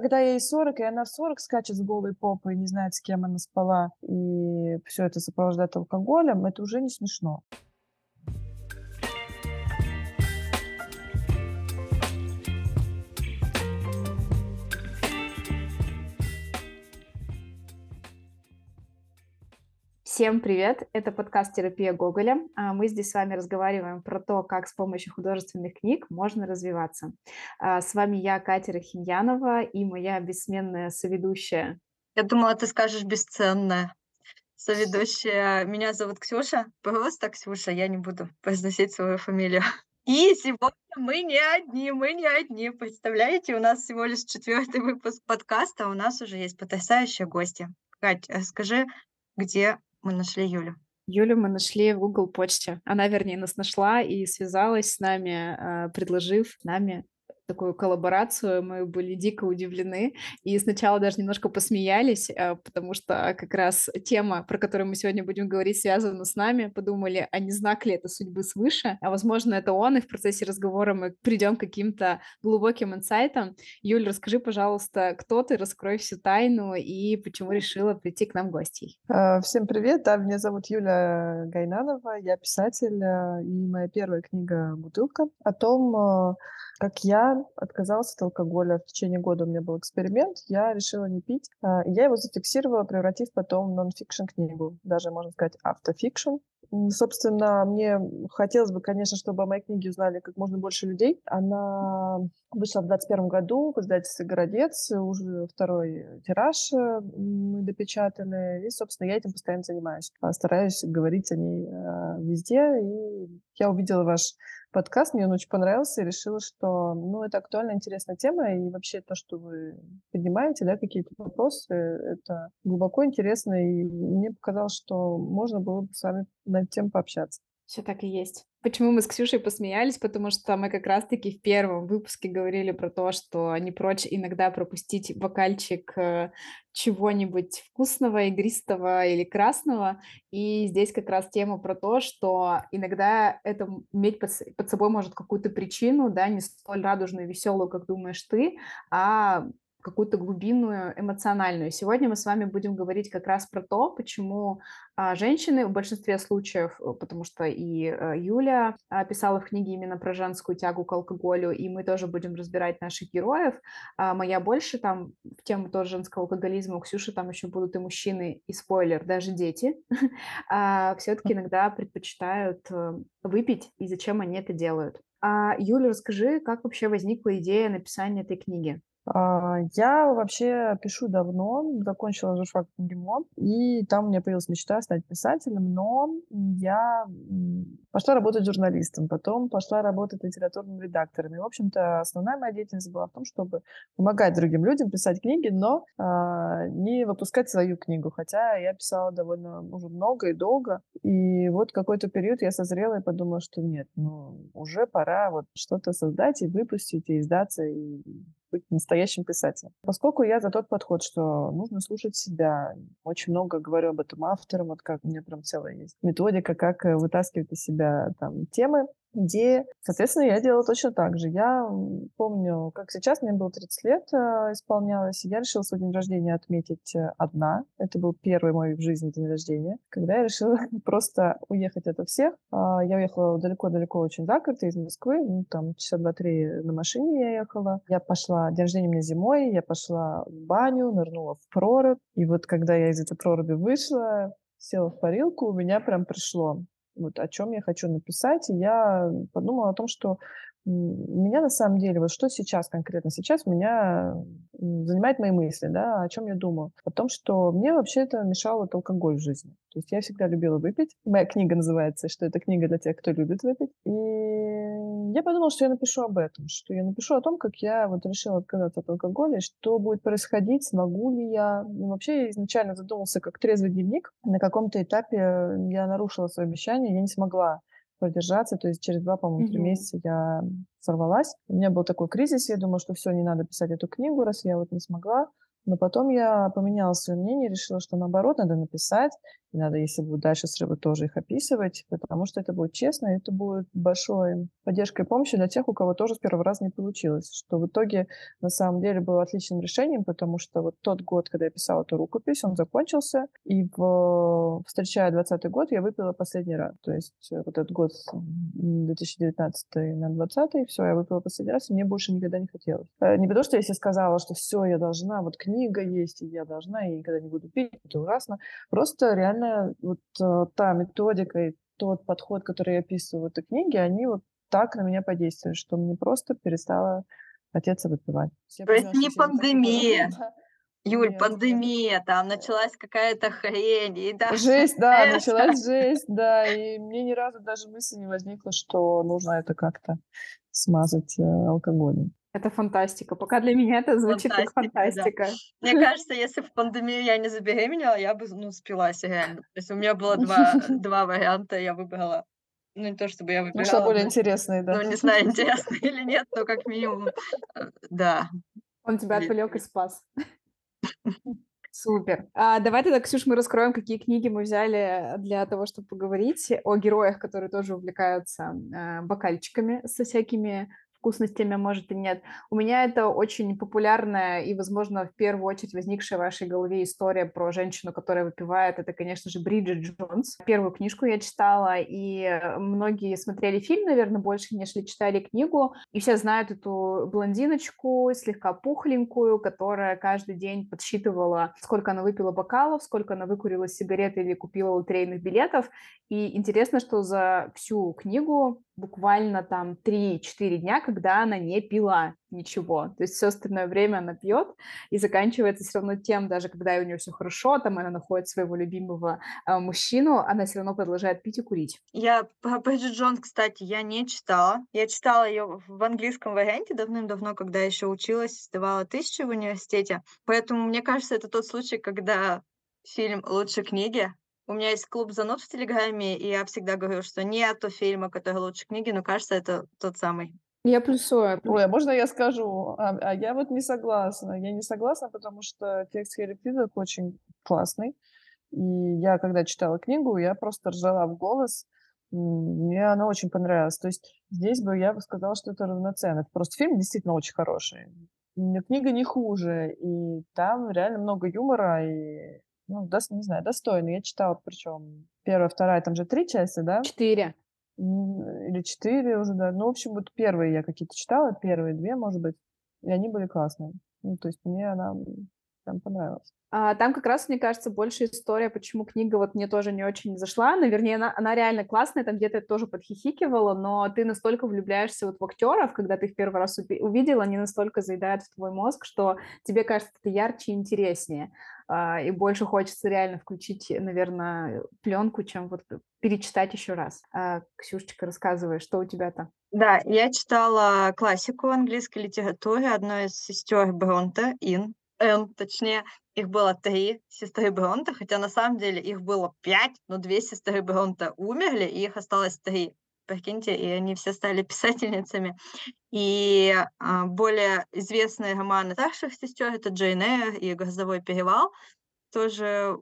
когда ей 40, и она в 40 скачет с голой попой, не знает, с кем она спала, и все это сопровождает алкоголем, это уже не смешно. Всем привет! Это подкаст «Терапия Гоголя». А, мы здесь с вами разговариваем про то, как с помощью художественных книг можно развиваться. А, с вами я, Катя Рахиньянова, и моя бессменная соведущая. Я думала, ты скажешь «бесценная». Соведущая. Меня зовут Ксюша. Просто Ксюша, я не буду произносить свою фамилию. И сегодня мы не одни, мы не одни. Представляете, у нас всего лишь четвертый выпуск подкаста, а у нас уже есть потрясающие гости. Кать, э, скажи, где мы нашли Юлю? Юлю мы нашли в Google почте. Она, вернее, нас нашла и связалась с нами, а, предложив нами такую коллаборацию, мы были дико удивлены и сначала даже немножко посмеялись, а, потому что как раз тема, про которую мы сегодня будем говорить, связана с нами. Подумали, а не знак ли это судьбы свыше? А возможно, это он, и в процессе разговора мы придем к каким-то глубоким инсайтам. Юль, расскажи, пожалуйста, кто ты, раскрой всю тайну и почему решила прийти к нам гостей. А, всем привет, да, меня зовут Юля Гайнанова, я писатель, а, и моя первая книга «Бутылка» о том, как я отказалась от алкоголя. В течение года у меня был эксперимент, я решила не пить. А, я его зафиксировала, превратив потом в нон-фикшн книгу, даже, можно сказать, автофикшн. Собственно, мне хотелось бы, конечно, чтобы о моей книге узнали как можно больше людей. Она вышла в 2021 году в издательстве «Городец», уже второй тираж э, мы допечатали, и, собственно, я этим постоянно занимаюсь. Стараюсь говорить о ней э, везде, и я увидела ваш подкаст, мне он очень понравился, и решила, что, ну, это актуальная, интересная тема, и вообще то, что вы поднимаете, да, какие-то вопросы, это глубоко интересно, и мне показалось, что можно было бы с вами на эту тему пообщаться. Все так и есть. Почему мы с Ксюшей посмеялись? Потому что мы как раз-таки в первом выпуске говорили про то, что не прочь иногда пропустить бокальчик э, чего-нибудь вкусного, игристого или красного. И здесь как раз тема про то, что иногда это иметь под, под собой может какую-то причину, да, не столь радужную веселую, как думаешь ты, а какую-то глубинную эмоциональную. Сегодня мы с вами будем говорить как раз про то, почему а, женщины в большинстве случаев, э, потому что и а, Юля писала в книге именно про женскую тягу к алкоголю, и мы тоже будем разбирать наших героев. А, моя больше там в тему тоже женского алкоголизма, у Ксюши там еще будут и мужчины, и спойлер, даже дети, а, все-таки иногда предпочитают э, выпить, и зачем они это делают. А, Юля, расскажи, как вообще возникла идея написания этой книги? А, я вообще пишу давно, закончила журфак МГИМО, и там у меня появилась мечта стать писателем, но я пошла работать журналистом, потом пошла работать литературным редактором. И, в общем-то, основная моя деятельность была в том, чтобы помогать другим людям писать книги, но а, не выпускать свою книгу, хотя я писала довольно уже много и долго. И вот какой-то период я созрела и подумала, что нет, ну, уже пора вот что-то создать и выпустить, и издаться, и быть настоящим писателем. Поскольку я за тот подход, что нужно слушать себя, очень много говорю об этом авторам, вот как у меня прям целая есть методика, как э, вытаскивать из себя там темы, идеи. Соответственно, я делала точно так же. Я помню, как сейчас, мне было 30 лет э, исполнялось, и я решила свой день рождения отметить э, одна. Это был первый мой в жизни день рождения, когда я решила просто уехать от всех. Э, я уехала далеко-далеко очень за город, из Москвы, ну, там часа два-три на машине я ехала. Я пошла, день рождения у меня зимой, я пошла в баню, нырнула в прорубь, и вот когда я из этой проруби вышла, села в парилку, у меня прям пришло вот о чем я хочу написать. И я подумала о том, что меня на самом деле, вот что сейчас конкретно сейчас меня занимает мои мысли, да, о чем я думаю? О том, что мне вообще это мешал вот алкоголь в жизни. То есть я всегда любила выпить. Моя книга называется, что это книга для тех, кто любит выпить. И я подумала, что я напишу об этом, что я напишу о том, как я вот решила отказаться от алкоголя, что будет происходить, смогу ли я. Ну, вообще я изначально задумался как трезвый дневник. На каком-то этапе я нарушила свое обещание, я не смогла продержаться. То есть через два, по-моему, три mm-hmm. месяца я сорвалась. У меня был такой кризис, я думала, что все, не надо писать эту книгу, раз я вот не смогла. Но потом я поменяла свое мнение, решила, что наоборот надо написать. И надо, если будут дальше срывы, тоже их описывать, потому что это будет честно, и это будет большой поддержкой и помощью для тех, у кого тоже с первого раза не получилось. Что в итоге на самом деле было отличным решением, потому что вот тот год, когда я писала эту рукопись, он закончился, и в, встречая 20 год, я выпила последний раз. То есть вот этот год 2019 на 20 все, я выпила последний раз, и мне больше никогда не хотелось. Э, не потому, что себе сказала, что все, я должна, вот книга есть, и я должна, и никогда не буду пить, это ужасно. Просто реально вот э, та методика и тот подход, который я описываю в этой книге, они вот так на меня подействовали, что мне просто перестало хотеться выпивать. То есть не пандемия. Юль, Нет, пандемия, там началась какая-то хрень. И да, жесть, да, началась жесть, да. И мне ни разу даже мысли не возникла, что нужно это как-то смазать э, алкоголем. Это фантастика. Пока для меня это звучит фантастика, как фантастика. Да. Мне кажется, если в пандемию я не забеременела, я бы, ну, спилась реально. То есть у меня было два, два варианта, я выбрала ну, не то чтобы я выбирала. Ну, что более интересные, да. Ну, не знаю, интересно или нет, но как минимум, э, да. Он тебя отвлек и спас. Супер. А, давай тогда, Ксюш, мы раскроем, какие книги мы взяли для того, чтобы поговорить о героях, которые тоже увлекаются э, бокальчиками со всякими вкусностями, а может и нет. У меня это очень популярная и, возможно, в первую очередь возникшая в вашей голове история про женщину, которая выпивает. Это, конечно же, Бриджит Джонс. Первую книжку я читала, и многие смотрели фильм, наверное, больше, нежели читали книгу. И все знают эту блондиночку, слегка пухленькую, которая каждый день подсчитывала, сколько она выпила бокалов, сколько она выкурила сигареты или купила лотерейных билетов. И интересно, что за всю книгу буквально там 3-4 дня, когда она не пила ничего. То есть все остальное время она пьет и заканчивается все равно тем, даже когда у нее все хорошо, там она находит своего любимого э, мужчину, она все равно продолжает пить и курить. Я Бриджит Джонс, кстати, я не читала. Я читала ее в английском варианте давным-давно, когда еще училась, сдавала тысячу в университете. Поэтому мне кажется, это тот случай, когда фильм лучше книги, у меня есть клуб зануд в Телеграме, и я всегда говорю, что нету фильма, который лучше книги, но кажется, это тот самый. Я плюсую. Ой, а можно я скажу? А, а я вот не согласна. Я не согласна, потому что текст Хэрри Пидок очень классный. И я, когда читала книгу, я просто ржала в голос. Мне она очень понравилась. То есть здесь бы я бы сказала, что это равноценно. Просто фильм действительно очень хороший. Книга не хуже. И там реально много юмора и ну, дос, не знаю, достойно. Я читала, причем первая, вторая, там же три части, да? Четыре. Или четыре уже, да. Ну, в общем, вот первые я какие-то читала, первые две, может быть, и они были классные. Ну, то есть мне она прям понравилась. А, там как раз, мне кажется, больше история, почему книга вот мне тоже не очень зашла. Наверное, она, она реально классная, там где-то тоже подхихикивала, но ты настолько влюбляешься вот в актеров, когда ты их первый раз увидела, они настолько заедают в твой мозг, что тебе кажется это ярче и интереснее. А, и больше хочется реально включить, наверное, пленку, чем вот перечитать еще раз. А, Ксюшечка, рассказывай, что у тебя-то? Да, я читала классику английской литературы одной из сестер Бронта, Ин, Н, точнее, их было три сестры Бронта, хотя на самом деле их было пять, но две сестры Бронта умерли, и их осталось три. Прикиньте, и они все стали писательницами. И а, более известные романы старших сестер это Джейн Эйр и Грозовой перевал, тоже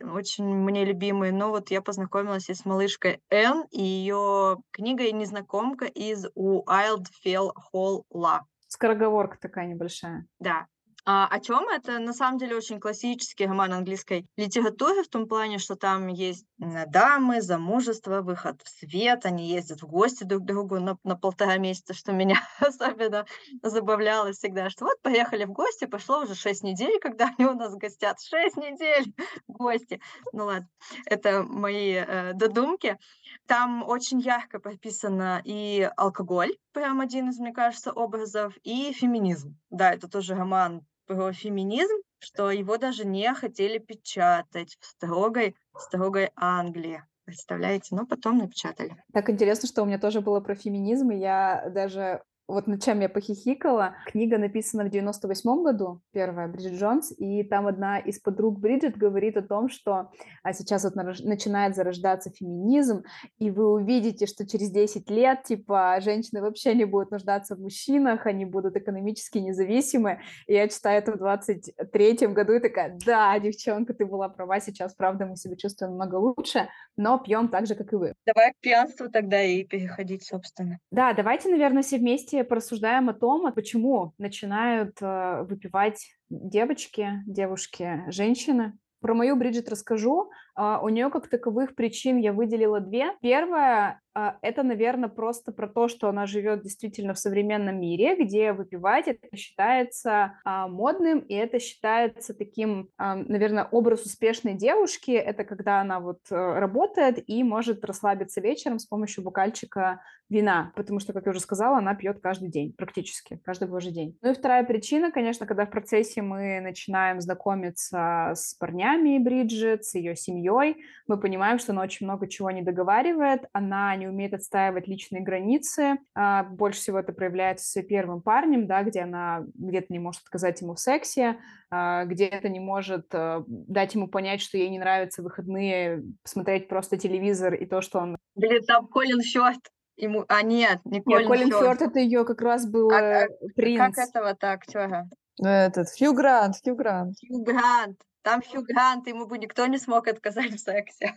очень мне любимые. Но вот я познакомилась и с малышкой Энн и ее книгой «Незнакомка» из Уайлдфелл Холла. Скороговорка такая небольшая. Да. А, о чем это? На самом деле очень классический роман английской литературы в том плане, что там есть дамы, замужество, выход в свет, они ездят в гости друг к другу на, на полтора месяца, что меня особенно забавляло всегда, что вот поехали в гости, пошло уже шесть недель, когда они у нас гостят, шесть недель гости. Ну ладно, это мои э, додумки. Там очень ярко прописано и алкоголь, прям один из, мне кажется, образов, и феминизм. Да, это тоже роман феминизм, что его даже не хотели печатать в строгой, строгой Англии. Представляете? Но потом напечатали. Так интересно, что у меня тоже было про феминизм, и я даже вот над чем я похихикала. Книга написана в 98 году, первая, Бриджит Джонс, и там одна из подруг Бриджит говорит о том, что а сейчас вот начинает зарождаться феминизм, и вы увидите, что через 10 лет, типа, женщины вообще не будут нуждаться в мужчинах, они будут экономически независимы. И я читаю это в 23 году и такая, да, девчонка, ты была права, сейчас, правда, мы себя чувствуем намного лучше, но пьем так же, как и вы. Давай к пьянству тогда и переходить, собственно. Да, давайте, наверное, все вместе порассуждаем о том, почему начинают э, выпивать девочки, девушки, женщины. Про мою Бриджит расскажу. Uh, у нее как таковых причин я выделила две. Первая uh, это, наверное, просто про то, что она живет действительно в современном мире, где выпивать это считается uh, модным, и это считается таким, наверное, образ успешной девушки. Это когда она вот э, работает и может расслабиться вечером с помощью бокальчика вина, потому что, как я уже сказала, она пьет каждый день, практически, каждый божий день. Ну и вторая причина, конечно, когда в процессе мы начинаем знакомиться с парнями Бриджит, с ее семьей, мы понимаем, что она очень много чего не договаривает, она не умеет отстаивать личные границы, а, больше всего это проявляется с ее первым парнем, да, где она где-то не может отказать ему в сексе, а, где-то не может а, дать ему понять, что ей не нравятся выходные, посмотреть просто телевизор и то, что он... Или там Колин Фёрд. Ему... А нет, не Колин, нет, Колин Фёрд. это ее как раз был а, принц. Как этого-то актера? Этот, Хью Грант, Хью Грант. Хью Грант. Там Хью Грант, ему бы никто не смог отказать в сексе.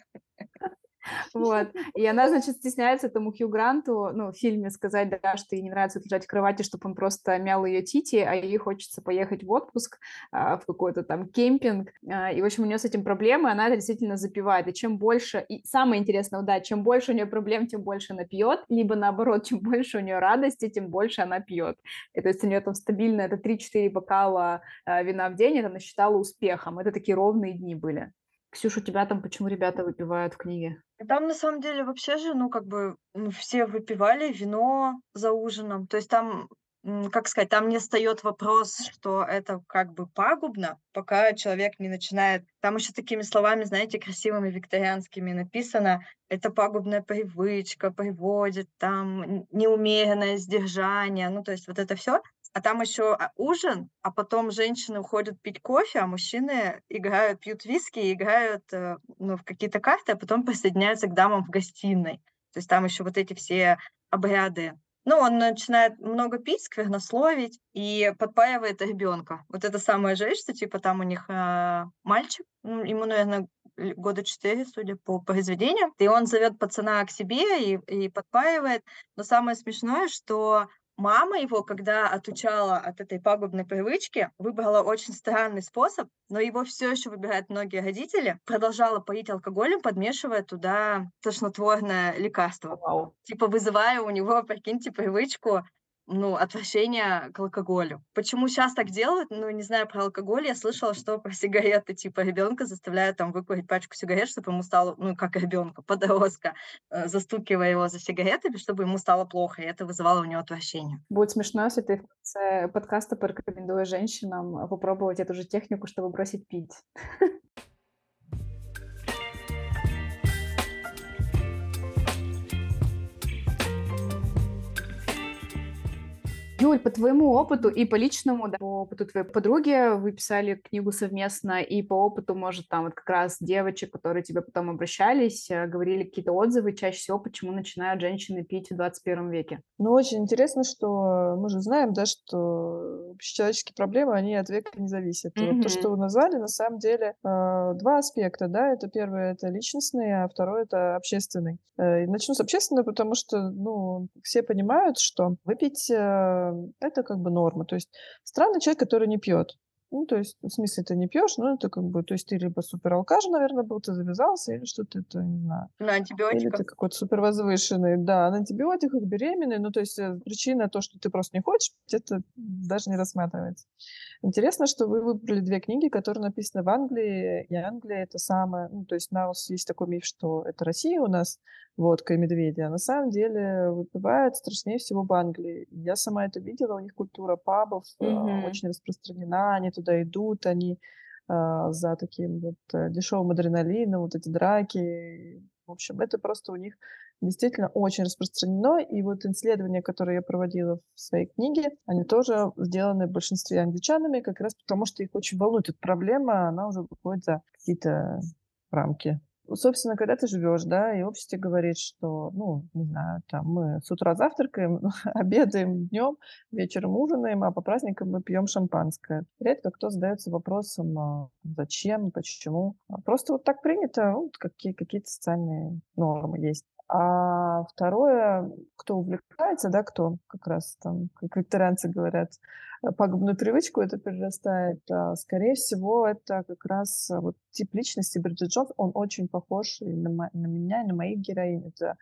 Вот. И она, значит, стесняется этому Хью Гранту, ну, в фильме сказать, да, что ей не нравится лежать в кровати, чтобы он просто мял ее тити, а ей хочется поехать в отпуск, а, в какой-то там кемпинг. А, и, в общем, у нее с этим проблемы, она это действительно запивает. И чем больше, и самое интересное, да, чем больше у нее проблем, тем больше она пьет, либо наоборот, чем больше у нее радости, тем больше она пьет. И то есть у нее там стабильно это 3-4 бокала а, вина в день, это она считала успехом. Это такие ровные дни были. Ксюша, у тебя там почему ребята выпивают в книге? Там на самом деле вообще же, ну, как бы, ну, все выпивали вино за ужином. То есть там, как сказать, там не встает вопрос, что это как бы пагубно, пока человек не начинает. Там еще такими словами, знаете, красивыми викторианскими написано, это пагубная привычка, приводит там неумеренное сдержание. Ну, то есть вот это все а там еще а, ужин, а потом женщины уходят пить кофе, а мужчины играют, пьют виски, играют э, ну, в какие-то карты, а потом присоединяются к дамам в гостиной. То есть там еще вот эти все обряды. Ну, он начинает много пить, сквернословить и подпаивает ребенка. Вот это самое жесть, что типа там у них э, мальчик, ну, ему, наверное, года четыре, судя по произведениям. И он зовет пацана к себе и, и подпаивает. Но самое смешное, что Мама его, когда отучала от этой пагубной привычки, выбрала очень странный способ, но его все еще выбирают многие родители, продолжала поить алкоголем, подмешивая туда тошнотворное лекарство. Wow. Типа вызывая у него, прикиньте, привычку ну, отвращение к алкоголю. Почему сейчас так делают? Ну, не знаю про алкоголь. Я слышала, что про сигареты, типа, ребенка заставляют там выкурить пачку сигарет, чтобы ему стало, ну, как ребенка, подростка, э, застукивая его за сигаретами, чтобы ему стало плохо, и это вызывало у него отвращение. Будет смешно, если ты в конце подкаста порекомендуешь женщинам попробовать эту же технику, чтобы бросить пить. Юль, по твоему опыту и по личному, да, по опыту твоей подруги, вы писали книгу совместно, и по опыту, может, там вот как раз девочек, которые тебе потом обращались, э, говорили какие-то отзывы, чаще всего, почему начинают женщины пить в 21 веке? Ну, очень интересно, что мы же знаем, да, что общечеловеческие проблемы, они от века не зависят. Mm-hmm. Вот то, что вы назвали, на самом деле, э, два аспекта, да, это первое, это личностный, а второе, это общественный. Э, начну с общественного, потому что, ну, все понимают, что выпить это как бы норма. То есть странный человек, который не пьет. Ну, то есть, в смысле, ты не пьешь, но это как бы, то есть ты либо супер алкаш, наверное, был, ты завязался, или что-то это, не знаю. На антибиотиках. Или ты какой-то супер возвышенный, да, на антибиотиках, беременный, ну, то есть э, причина то, что ты просто не хочешь, это даже не рассматривается. Интересно, что вы выбрали две книги, которые написаны в Англии, и Англия это самое, ну, то есть у нас есть такой миф, что это Россия у нас, водка и медведи, а на самом деле выпивают страшнее всего в Англии. Я сама это видела, у них культура пабов mm-hmm. очень распространена, они туда идут, они э, за таким вот э, дешевым адреналином, вот эти драки. В общем, это просто у них действительно очень распространено. И вот исследования, которые я проводила в своей книге, они тоже сделаны в большинстве англичанами, как раз потому, что их очень волнует эта проблема, она уже выходит за какие-то рамки собственно, когда ты живешь, да, и общество говорит, что, ну, не знаю, там мы с утра завтракаем, обедаем днем, вечером ужинаем, а по праздникам мы пьем шампанское. Редко кто задается вопросом, а, зачем, почему. А просто вот так принято, ну, какие, какие-то социальные нормы есть. А второе, кто увлекается, да, кто как раз там, как викторианцы говорят, пагубную привычку это перерастает, а, скорее всего, это как раз а, вот тип личности Бриджит Джонс, он очень похож и на, на меня, и на моих героинь. Это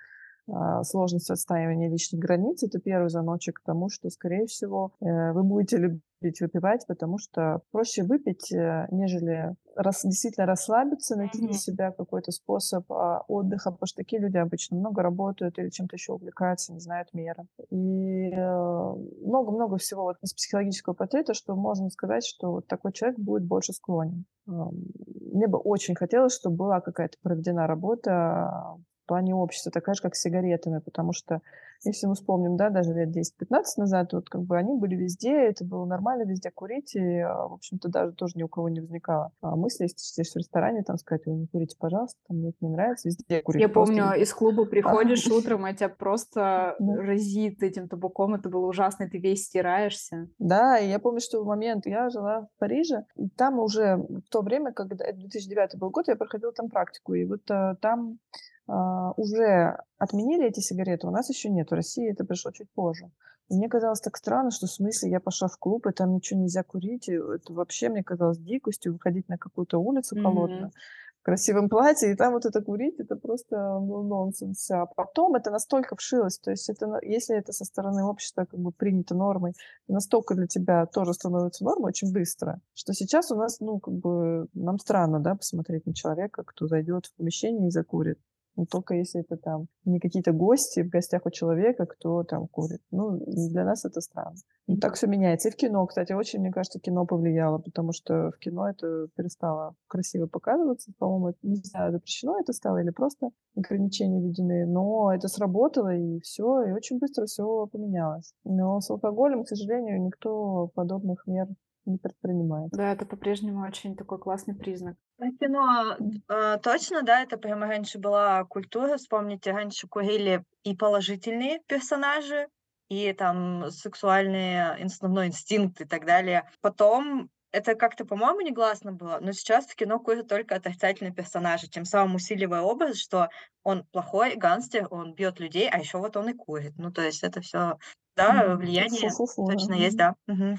а, сложность отстаивания личных границ. Это первый звоночек к тому, что, скорее всего, э, вы будете любить выпивать, потому что проще выпить, э, нежели рас, действительно расслабиться, найти для себя какой-то способ а, отдыха, потому что такие люди обычно много работают или чем-то еще увлекаются, не знают меры. И э, много-много всего вот из психологического портрета, что можно сказать, что вот такой человек будет больше склонен. Мне бы очень хотелось, чтобы была какая-то проведена работа плане общества, такая же, как с сигаретами, потому что, если мы вспомним, да, даже лет 10-15 назад, вот как бы они были везде, это было нормально везде курить, и, а, в общем-то, даже тоже ни у кого не возникало а мысли, если сидишь в ресторане, там сказать, вы не курите, пожалуйста, там мне это не нравится, везде курить. Я помню, из клуба приходишь утром, а тебя просто разит этим табаком, это было ужасно, ты весь стираешься. Да, и я помню, что в момент я жила в Париже, и там уже в то время, когда 2009 был год, я проходила там практику, и вот а, там уже отменили эти сигареты, у нас еще нет. В России это пришло чуть позже. И мне казалось так странно, что в смысле я пошла в клуб, и там ничего нельзя курить. И это вообще мне казалось дикостью выходить на какую-то улицу холодную. Mm-hmm красивом платье, и там вот это курить, это просто ну, нонсенс. А потом это настолько вшилось, то есть это, если это со стороны общества как бы принято нормой, настолько для тебя тоже становится нормой очень быстро, что сейчас у нас, ну, как бы, нам странно, да, посмотреть на человека, кто зайдет в помещение и закурит. Ну, только если это там не какие-то гости в гостях у человека, кто там курит. Ну, для нас это странно. Ну, так все меняется. И в кино, кстати, очень, мне кажется, кино повлияло, потому что в кино это перестало красиво показываться. По-моему, не знаю, запрещено это стало или просто ограничения введены, но это сработало, и все, и очень быстро все поменялось. Но с алкоголем, к сожалению, никто подобных мер не предпринимает. Да, это по-прежнему очень такой классный признак. Ну, кино э, точно, да, это прямо раньше была культура. Вспомните, раньше курили и положительные персонажи, и там сексуальные, основной инстинкт и так далее. Потом это как-то, по-моему, негласно было, но сейчас в кино курят только отрицательные персонажи, тем самым усиливая образ, что он плохой гангстер, он бьет людей, а еще вот он и курит. Ну, то есть это все, да, влияние Фу-фу-фу. точно есть, да. Угу.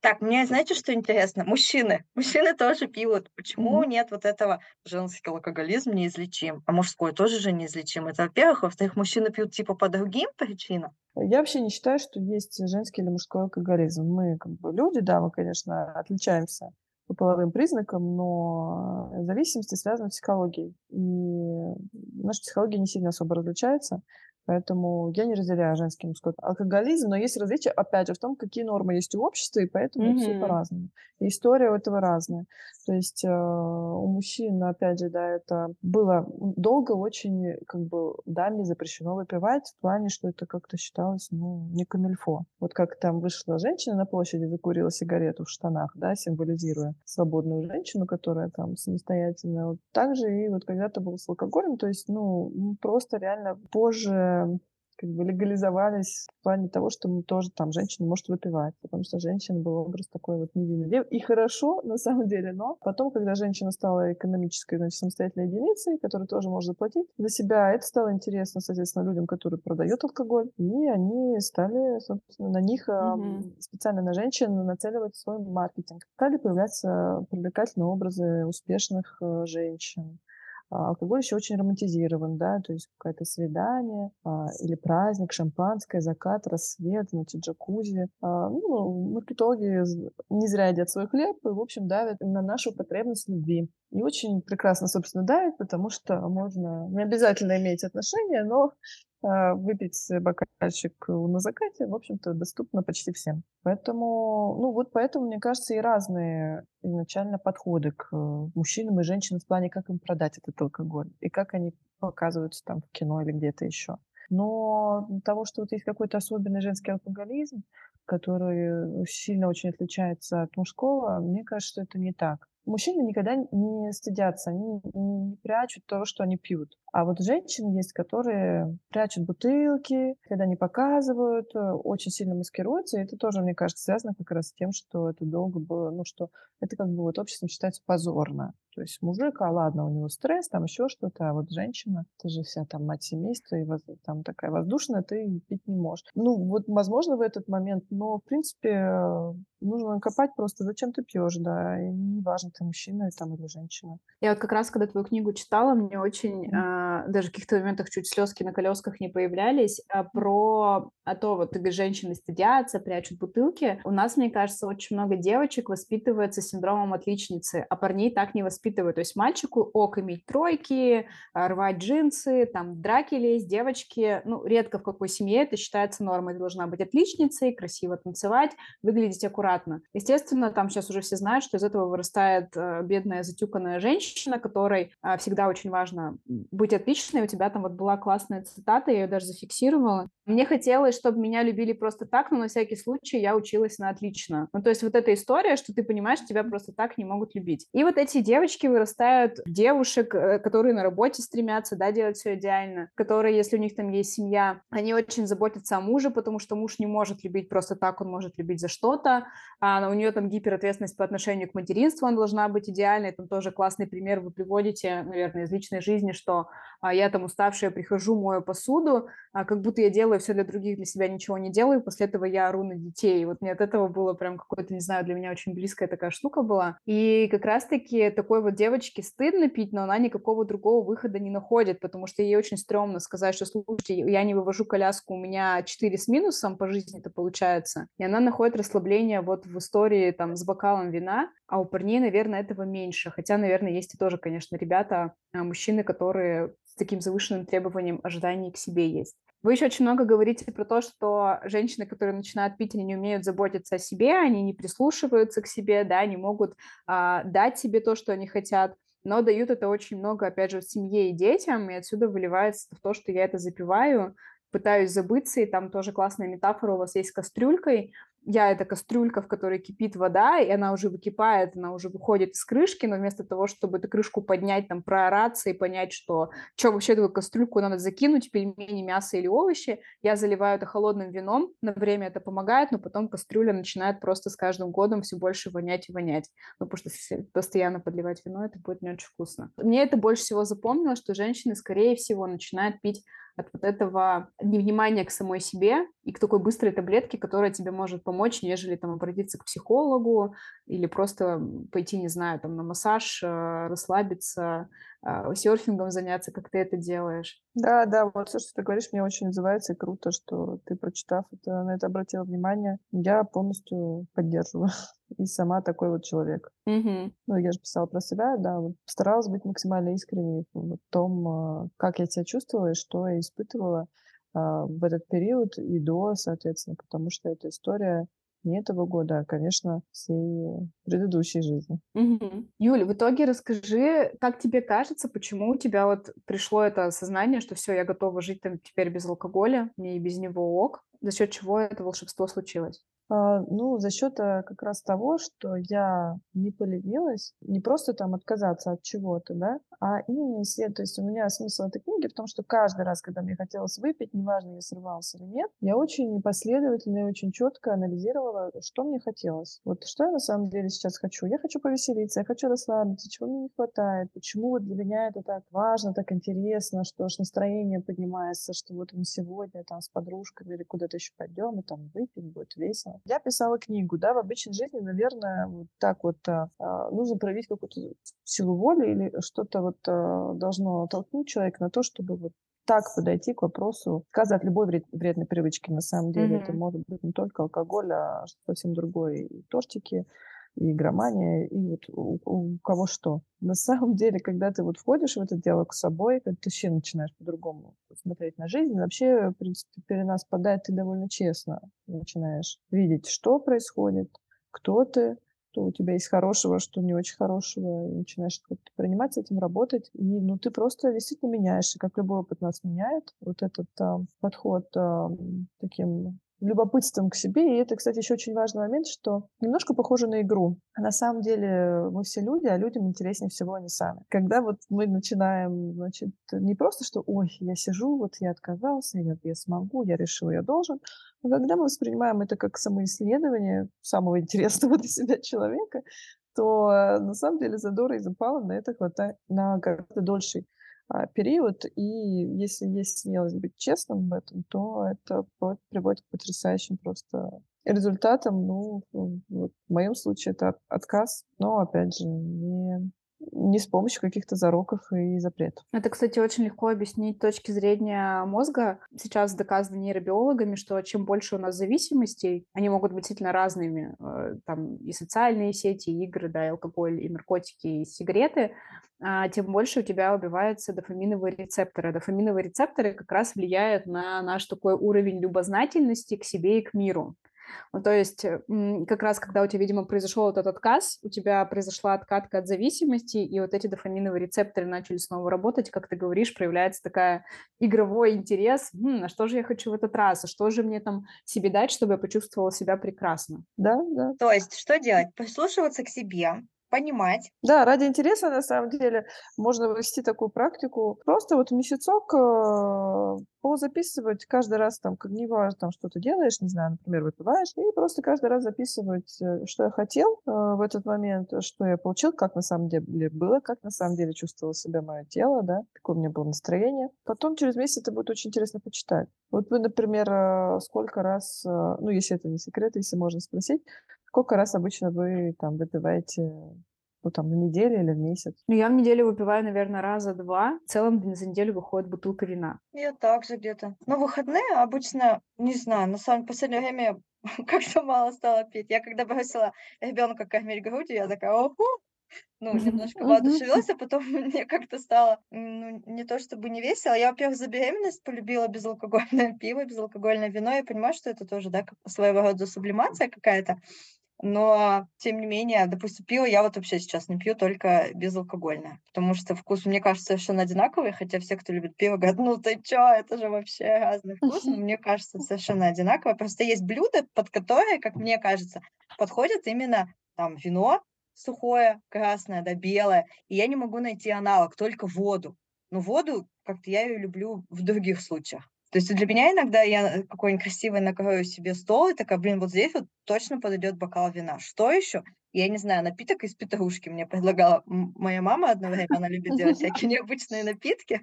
Так, мне знаете, что интересно? Мужчины. Мужчины тоже пьют. Почему mm-hmm. нет вот этого женский алкоголизм неизлечим, а мужской тоже же неизлечим? Это во-первых. Во-вторых, мужчины пьют типа по другим причинам. Я вообще не считаю, что есть женский или мужской алкоголизм. Мы как бы люди, да, мы, конечно, отличаемся по половым признакам, но зависимости связаны с психологией. И наша психология не сильно особо различается. Поэтому я не разделяю женский и мужской алкоголизм, но есть различия, опять же, в том, какие нормы есть у общества, и поэтому mm-hmm. все по-разному. И история у этого разная. То есть э, у мужчин, опять же, да, это было долго очень, как бы, даме запрещено выпивать, в плане, что это как-то считалось, ну, не камильфо. Вот как там вышла женщина на площади, закурила сигарету в штанах, да, символизируя свободную женщину, которая там самостоятельная. Вот так же и вот когда-то был с алкоголем, то есть, ну, просто реально позже как бы легализовались в плане того, что мы тоже там женщина может выпивать, потому что женщина был образ такой вот невинный. И хорошо, на самом деле, но потом, когда женщина стала экономической, значит, самостоятельной единицей, которая тоже может заплатить за себя, это стало интересно, соответственно, людям, которые продают алкоголь, и они стали, собственно, на них mm-hmm. специально на женщин нацеливать свой маркетинг. Стали появляться привлекательные образы успешных э, женщин, алкоголь еще очень романтизирован, да, то есть какое-то свидание а, или праздник, шампанское, закат, рассвет, значит, джакузи. А, ну, маркетологи не зря едят свой хлеб и, в общем, давят на нашу потребность любви. И очень прекрасно, собственно, давят, потому что можно не обязательно иметь отношения, но а, выпить бокальчик на закате, в общем-то, доступно почти всем. Поэтому, ну вот поэтому, мне кажется, и разные изначально подходы к мужчинам и женщинам в плане, как им продать этот алкоголь и как они показываются там в кино или где-то еще. Но того, что вот есть какой-то особенный женский алкоголизм, который сильно очень отличается от мужского, мне кажется, что это не так. Мужчины никогда не стыдятся, они не прячут то, что они пьют. А вот женщины есть, которые прячут бутылки, когда не показывают, э, очень сильно маскируются. И это тоже, мне кажется, связано как раз с тем, что это долго было, ну, что это как бы вот обществом считается позорно. То есть мужик, а ладно, у него стресс, там еще что-то, а вот женщина, ты же вся там мать семейства, и воз, там такая воздушная, ты пить не можешь. Ну, вот, возможно, в этот момент, но, в принципе, нужно копать просто, зачем ты пьешь, да, и неважно, ты мужчина там или женщина. Я вот как раз, когда твою книгу читала, мне очень mm-hmm а, даже в каких-то моментах чуть слезки на колесках не появлялись, а про а то вот ты говоришь, женщины стыдятся, прячут бутылки. У нас, мне кажется, очень много девочек воспитывается синдромом отличницы, а парней так не воспитывают. То есть мальчику ок иметь тройки, а, рвать джинсы, там драки лезть, девочки, ну, редко в какой семье это считается нормой. Должна быть отличницей, красиво танцевать, выглядеть аккуратно. Естественно, там сейчас уже все знают, что из этого вырастает э, бедная затюканная женщина, которой э, всегда очень важно быть отличной. У тебя там вот была классная цитата, я ее даже зафиксировала. Мне хотелось, чтобы меня любили просто так, но на всякий случай я училась на отлично. Ну, то есть вот эта история, что ты понимаешь, тебя просто так не могут любить. И вот эти девочки вырастают девушек, э, которые на работе стремятся, да, делать все идеально, которые, если у них там есть семья, они очень заботятся о муже, потому что муж не может любить просто так, он может любить за что-то, а у нее там гиперответственность по отношению к материнству, она должна быть идеальной, там тоже классный пример вы приводите, наверное, из личной жизни, что а, я там уставшая прихожу, мою посуду, а, как будто я делаю все для других, для себя ничего не делаю, после этого я ору на детей. Вот мне от этого было прям какое-то, не знаю, для меня очень близкая такая штука была. И как раз-таки такой вот девочке стыдно пить, но она никакого другого выхода не находит, потому что ей очень стрёмно сказать, что, слушайте, я не вывожу коляску, у меня 4 с минусом по жизни это получается. И она находит расслабление вот в истории там с бокалом вина, а у парней, наверное, этого меньше. Хотя, наверное, есть и тоже, конечно, ребята, а, мужчины, которые с таким завышенным требованием ожиданий к себе есть. Вы еще очень много говорите про то, что женщины, которые начинают пить, они не умеют заботиться о себе, они не прислушиваются к себе, да, не могут а, дать себе то, что они хотят, но дают это очень много, опять же, в семье и детям, и отсюда выливается в то, что я это запиваю, пытаюсь забыться, и там тоже классная метафора у вас есть с кастрюлькой, я это кастрюлька, в которой кипит вода, и она уже выкипает, она уже выходит из крышки, но вместо того, чтобы эту крышку поднять, там, проораться и понять, что что вообще эту кастрюльку надо закинуть, пельмени, мясо или овощи, я заливаю это холодным вином, на время это помогает, но потом кастрюля начинает просто с каждым годом все больше вонять и вонять, ну, потому что постоянно подливать вино, это будет не очень вкусно. Мне это больше всего запомнилось, что женщины, скорее всего, начинают пить от вот этого невнимания к самой себе и к такой быстрой таблетке, которая тебе может помочь, нежели там обратиться к психологу или просто пойти, не знаю, там на массаж, э, расслабиться, серфингом заняться, как ты это делаешь. Да, да, вот все, что ты говоришь, мне очень называется, и круто, что ты, прочитав это, на это обратила внимание. Я полностью поддерживаю. И сама такой вот человек. Угу. Ну, я же писала про себя, да, вот старалась быть максимально искренней в том, а, как я себя чувствовала и что я испытывала а, в этот период и до, соответственно, потому что эта история не этого года, а, конечно, всей предыдущей жизни. Угу. Юля, в итоге расскажи, как тебе кажется, почему у тебя вот пришло это осознание, что все, я готова жить там теперь без алкоголя, мне и без него ок, за счет чего это волшебство случилось? А, ну, за счет э, как раз того, что я не поленилась, не просто там отказаться от чего-то, да, а именно исследовать. То есть у меня смысл этой книги в том, что каждый раз, когда мне хотелось выпить, неважно, я срывался или нет, я очень непоследовательно и очень четко анализировала, что мне хотелось. Вот что я на самом деле сейчас хочу. Я хочу повеселиться, я хочу расслабиться, чего мне не хватает, почему вот для меня это так важно, так интересно, что аж настроение поднимается, что вот мы сегодня там с подружками или куда-то еще пойдем и там выпьем, будет весело. Я писала книгу, да, в обычной жизни, наверное, вот так вот а, а, нужно проявить какую-то силу воли или что-то вот а, должно толкнуть человека на то, чтобы вот так подойти к вопросу отказа от любой вред, вредной привычки. На самом деле mm-hmm. это может быть не только алкоголь, а совсем другое. И тортики, и игромания, и вот у, у кого что. На самом деле, когда ты вот входишь в это дело к собой, ты вообще начинаешь по-другому смотреть на жизнь. вообще, в принципе, перед нас падает ты довольно честно начинаешь видеть, что происходит, кто ты, что у тебя есть хорошего, что не очень хорошего, и начинаешь как-то принимать с этим, работать. И ну, ты просто действительно меняешься, как любой опыт нас меняет. Вот этот а, подход а, таким любопытством к себе. И это, кстати, еще очень важный момент, что немножко похоже на игру. На самом деле мы все люди, а людям интереснее всего они сами. Когда вот мы начинаем, значит, не просто, что «Ой, я сижу, вот я отказался, я, я смогу, я решил, я должен», но когда мы воспринимаем это как самоисследование самого интересного для себя человека, то э, на самом деле задора и запала на это хватает на гораздо дольший а, период. И если есть смелость быть честным в этом, то это приводит к потрясающим просто результатам. Ну, в моем случае это отказ, но, опять же, не не с помощью каких-то зароков и запретов. Это, кстати, очень легко объяснить точки зрения мозга. Сейчас доказано нейробиологами, что чем больше у нас зависимостей, они могут быть действительно разными, э, там и социальные сети, и игры, да, и алкоголь, и наркотики, и сигареты, а, тем больше у тебя убиваются дофаминовые рецепторы. Дофаминовые рецепторы как раз влияют на наш такой уровень любознательности к себе и к миру. Ну, то есть как раз когда у тебя, видимо, произошел этот отказ, у тебя произошла откатка от зависимости, и вот эти дофаминовые рецепторы начали снова работать, как ты говоришь, проявляется такая игровой интерес, хм, а что же я хочу в этот раз, а что же мне там себе дать, чтобы я почувствовала себя прекрасно. Да, да. То есть что делать? Прислушиваться к себе, понимать. Да, ради интереса, на самом деле, можно ввести такую практику. Просто вот месяцок э, позаписывать каждый раз, там, как не важно, там, что ты делаешь, не знаю, например, выпиваешь, и просто каждый раз записывать, э, что я хотел э, в этот момент, что я получил, как на самом деле было, как на самом деле чувствовало себя мое тело, да, какое у меня было настроение. Потом через месяц это будет очень интересно почитать. Вот вы, например, э, сколько раз, э, ну, если это не секрет, если можно спросить, Сколько раз обычно вы там выпиваете ну, там, на неделю или в месяц? Ну, я в неделю выпиваю, наверное, раза два. В целом за неделю выходит бутылка вина. Я также где-то. Но выходные обычно, не знаю, на самом последнее время как-то мало стало пить. Я когда бросила ребенка кормить грудью, я такая, ого, ну, немножко воодушевилась, а потом мне как-то стало, ну, не то чтобы не весело. Я, во-первых, за беременность полюбила безалкогольное пиво, безалкогольное вино. Я понимаю, что это тоже, да, своего рода сублимация какая-то. Но, тем не менее, допустим, пиво я вот вообще сейчас не пью, только безалкогольное, потому что вкус, мне кажется, совершенно одинаковый, хотя все, кто любит пиво, говорят, ну ты чё, это же вообще разный вкус, но мне кажется, совершенно одинаково. Просто есть блюда, под которые, как мне кажется, подходят именно там вино сухое, красное, да, белое, и я не могу найти аналог, только воду. Но воду, как-то я ее люблю в других случаях. То есть для меня иногда я какой-нибудь красивый накрою себе стол и такая, блин, вот здесь вот точно подойдет бокал вина. Что еще? Я не знаю, напиток из петрушки мне предлагала моя мама одно время, она любит делать всякие необычные напитки.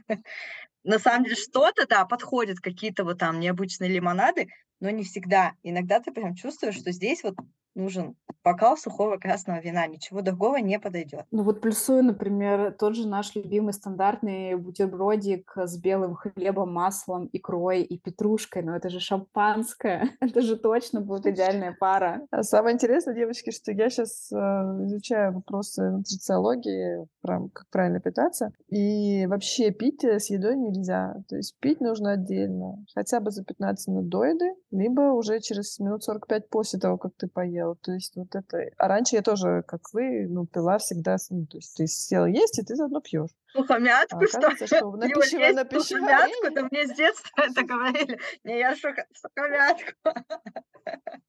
На самом деле что-то, да, подходит, какие-то вот там необычные лимонады, но не всегда. Иногда ты прям чувствуешь, что здесь вот нужен бокал сухого красного вина, ничего другого не подойдет. Ну вот плюсую, например, тот же наш любимый стандартный бутербродик с белым хлебом, маслом, икрой и петрушкой, но это же шампанское, это же точно будет идеальная пара. А самое интересное, девочки, что я сейчас э, изучаю вопросы нутрициологии, как правильно питаться, и вообще пить э, с едой нельзя, то есть пить нужно отдельно, хотя бы за 15 минут до еды, либо уже через минут 45 после того, как ты поел. То есть вот это... А раньше я тоже, как вы, ну, пила всегда... Ну, то есть ты села есть, и ты заодно пьешь. Сухомятку, а, что? что на пищевое, на сухомятку, да мне с детства это говорили. Не, я сухомятку.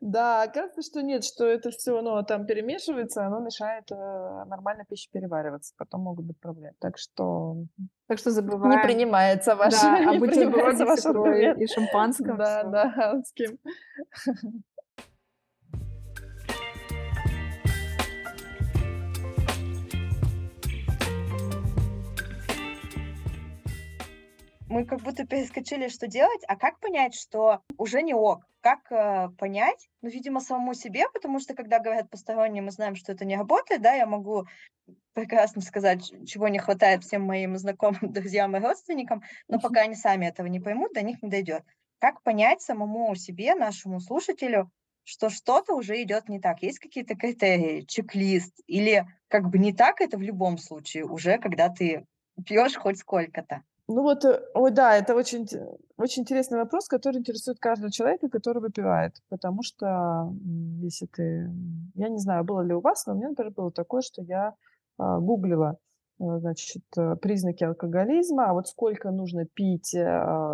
Да, оказывается, что нет, что это все, ну, там перемешивается, оно мешает э, нормально пище перевариваться, потом могут быть проблемы. Так что так что забываем. Не принимается ваш, да, не а принимается ваш. И шампанское. Да, да, с кем. Мы как будто перескочили, что делать, а как понять, что уже не ок? Как э, понять? Ну, видимо, самому себе, потому что когда говорят посторонние, мы знаем, что это не работает, да, я могу прекрасно сказать, чего не хватает всем моим знакомым, друзьям и родственникам, но пока они сами этого не поймут, до них не дойдет. Как понять самому себе, нашему слушателю, что что-то уже идет не так. Есть какие-то критерии, чек-лист, или как бы не так это в любом случае уже, когда ты пьешь хоть сколько-то? Ну вот, э, ой, да, это очень, очень интересный вопрос, который интересует каждого человека, который выпивает. Потому что если ты... Я не знаю, было ли у вас, но у меня, например, было такое, что я а, гуглила, э, значит, э, признаки алкоголизма, а вот сколько нужно пить,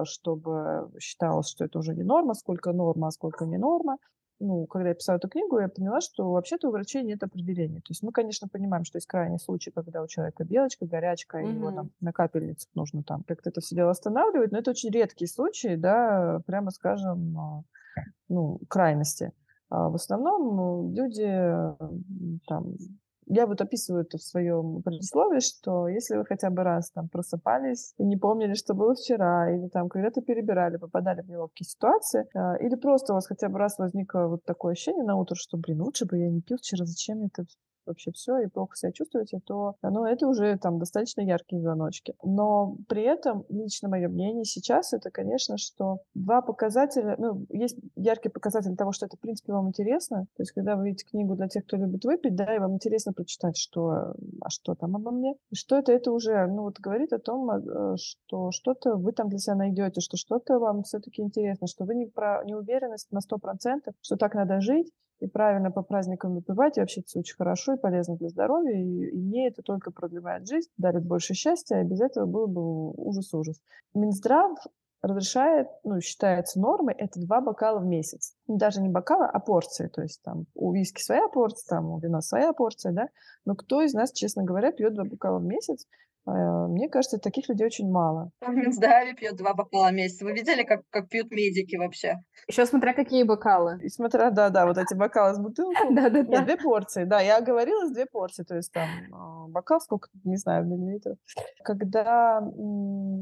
чтобы считалось, что это уже не норма, сколько норма, а сколько не норма ну, когда я писала эту книгу, я поняла, что вообще-то у врачей нет определения. То есть мы, конечно, понимаем, что есть крайний случай, когда у человека белочка, горячка, mm-hmm. его там на капельницах нужно там как-то это все дело останавливать, но это очень редкие случаи, да, прямо скажем, а, ну, крайности. А в основном ну, люди там я вот описываю это в своем предисловии, что если вы хотя бы раз там просыпались и не помнили, что было вчера, или там когда-то перебирали, попадали в неловкие ситуации, э, или просто у вас хотя бы раз возникло вот такое ощущение на утро, что, блин, лучше бы я не пил вчера, зачем мне это вообще все и плохо себя чувствуете, то ну, это уже там достаточно яркие звоночки. Но при этом, лично мое мнение сейчас, это, конечно, что два показателя, ну, есть яркий показатель того, что это, в принципе, вам интересно. То есть, когда вы видите книгу для тех, кто любит выпить, да, и вам интересно прочитать, что, а что там обо мне, что это, это уже, ну, вот говорит о том, э, что что-то вы там для себя найдете, что что-то вам все-таки интересно, что вы не, про, не уверены на сто процентов, что так надо жить, и правильно по праздникам выпивать, и вообще это очень хорошо и полезно для здоровья, и, и мне это только продлевает жизнь, дарит больше счастья, а без этого было бы ужас-ужас. Минздрав разрешает, ну, считается нормой, это два бокала в месяц. Даже не бокала, а порции. То есть там у виски своя порция, там у вина своя порция, да. Но кто из нас, честно говоря, пьет два бокала в месяц? Э, мне кажется, таких людей очень мало. В пьет два бокала в месяц. Вы видели, как, как пьют медики вообще? Еще смотря какие бокалы. И смотря, да-да, вот эти бокалы с бутылкой. Да-да-да. две порции, да, я говорила, с две порции, то есть там а, бокал сколько, не знаю, миллилитров. Когда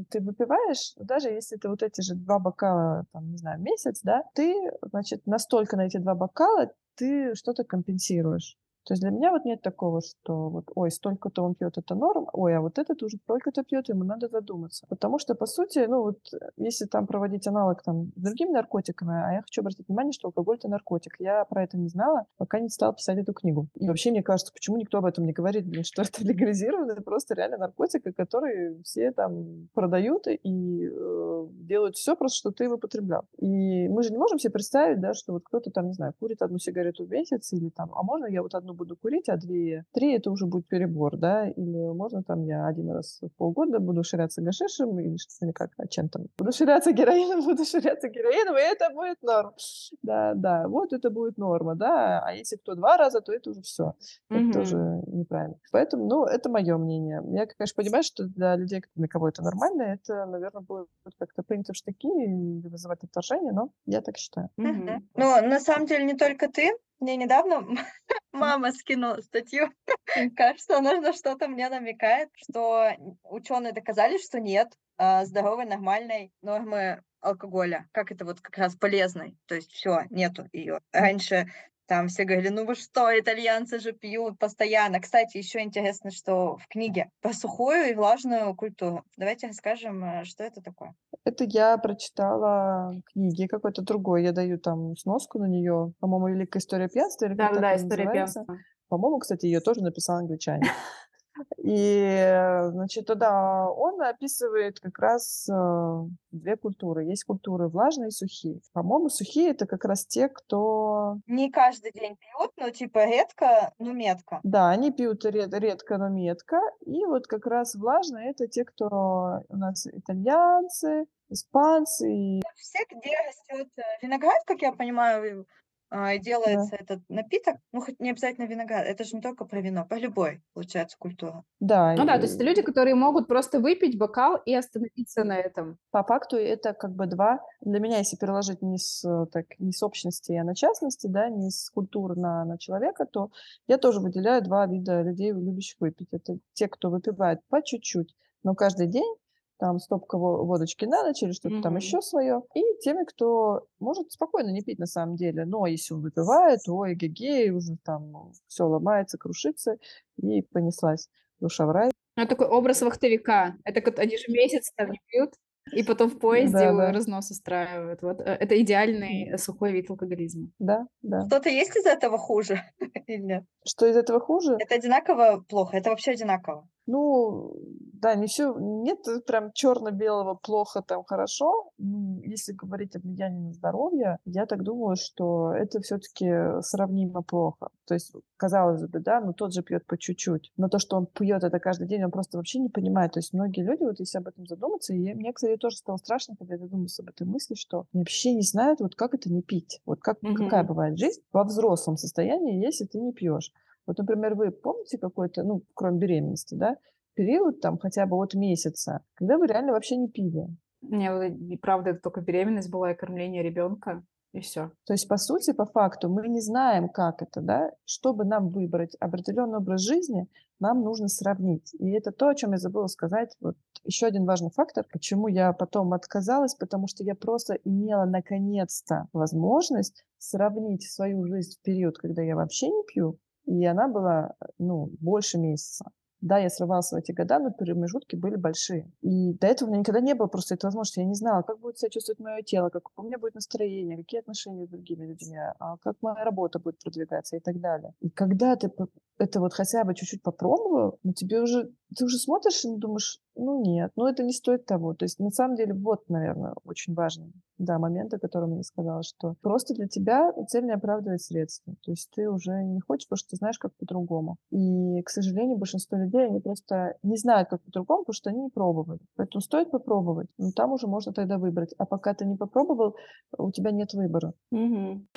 ты выпиваешь, даже если ты вот эти же два бокала, там, не знаю, месяц, да, ты, значит, настолько на эти два бокала ты что-то компенсируешь. То есть для меня вот нет такого, что вот, ой, столько-то он пьет, это норм, ой, а вот этот уже столько-то пьет, ему надо задуматься. Потому что, по сути, ну вот, если там проводить аналог там с другими наркотиками, а я хочу обратить внимание, что алкоголь — это наркотик. Я про это не знала, пока не стала писать эту книгу. И вообще, мне кажется, почему никто об этом не говорит, блин, что это легализировано, это просто реально наркотик, который все там продают и э, делают все просто, что ты его потреблял. И мы же не можем себе представить, да, что вот кто-то там, не знаю, курит одну сигарету в месяц или там, а можно я вот одну буду курить, а две, три это уже будет перебор, да, или можно там я один раз в полгода буду ширяться гашишем или что-то как, а чем там, буду ширяться героином, буду ширяться героином, и это будет норм. Да, да, вот это будет норма, да, а если кто два раза, то это уже все. Это mm-hmm. тоже неправильно. Поэтому, ну, это мое мнение. Я, конечно, понимаю, что для людей, для кого это нормально, это, наверное, будет как-то принято в штыки и вызывать отторжение, но я так считаю. Mm-hmm. Ну, на самом деле, не только ты, мне недавно мама скинула статью. Кажется, она на что-то мне намекает, что ученые доказали, что нет а, здоровой, нормальной нормы алкоголя, как это вот как раз полезной. То есть все, нету ее. Раньше там все говорили, ну вы что, итальянцы же пьют постоянно. Кстати, еще интересно, что в книге про сухую и влажную культуру. Давайте расскажем, э, что это такое. Это я прочитала книги какой-то другой. Я даю там сноску на нее. По-моему, Великая история пьянства. Или да, да, история пьянства. По-моему, кстати, ее тоже написал англичанин. И, значит, тогда он описывает как раз э, две культуры. Есть культуры влажные и сухие. По-моему, сухие это как раз те, кто... Не каждый день пьют, но типа редко, но метко. Да, они пьют ред- редко, но метко. И вот как раз влажные это те, кто у нас итальянцы, испанцы. Все, где растет э, виноград, как я понимаю, делается да. этот напиток, ну, хоть не обязательно виноград, это же не только про вино, по любой, получается, культура. Да. Ну да, то есть это люди, которые могут просто выпить бокал и остановиться на этом. По факту это как бы два, для меня, если переложить не с, так, не с общности, а на частности, да, не с культуры на, на человека, то я тоже выделяю два вида людей, любящих выпить. Это те, кто выпивает по чуть-чуть, но каждый день, там стопка водочки на ночь или что-то mm-hmm. там еще свое. И теми, кто может спокойно не пить на самом деле, но если он выпивает, ой, гегей, уже там все ломается, крушится, и понеслась душа в рай. Ну, такой образ вахтовика. Это как они же месяц там не пьют. И потом в поезде Да, да. разнос устраивают. Вот э, это идеальный э, сухой вид алкоголизма. Да, да. Что-то есть из этого хуже или нет? Что из этого хуже? Это одинаково плохо, это вообще одинаково. Ну, да, не все, нет прям черно-белого плохо, там хорошо. Ну, Если говорить о влиянии на здоровье, я так думаю, что это все-таки сравнимо плохо. То есть, казалось бы, да, ну тот же пьет по чуть-чуть. Но то, что он пьет это каждый день, он просто вообще не понимает. То есть многие люди, вот если об этом задуматься, и мне, кстати, тоже стало страшно, когда я задумалась об этой мысли, что они вообще не знают, вот как это не пить. Вот как, какая Мгм. бывает жизнь во взрослом состоянии, если ты не пьешь. Вот, например, вы помните какой-то, ну, кроме беременности, да, период там хотя бы от месяца, когда вы реально вообще не пили? Не, правда, это только беременность была и кормление ребенка, и все. То есть, по сути, по факту, мы не знаем, как это, да. Чтобы нам выбрать определенный образ жизни, нам нужно сравнить. И это то, о чем я забыла сказать. Вот еще один важный фактор, почему я потом отказалась, потому что я просто имела наконец-то возможность сравнить свою жизнь в период, когда я вообще не пью, и она была, ну, больше месяца. Да, я срывалась в эти года, но промежутки были большие. И до этого у меня никогда не было просто этой возможности. Я не знала, как будет себя чувствовать мое тело, как у меня будет настроение, какие отношения с другими людьми, а как моя работа будет продвигаться и так далее. И когда ты это вот хотя бы чуть-чуть попробовал, ну тебе уже, ты уже смотришь и думаешь, ну нет, ну это не стоит того. То есть на самом деле вот, наверное, очень важный да, момент, о котором я сказала, что просто для тебя цель не оправдывает средства. То есть ты уже не хочешь, потому что ты знаешь, как по-другому. И, к сожалению, большинство людей, они просто не знают, как по-другому, потому что они не пробовали. Поэтому стоит попробовать. Но там уже можно тогда выбрать. А пока ты не попробовал, у тебя нет выбора. Мгм.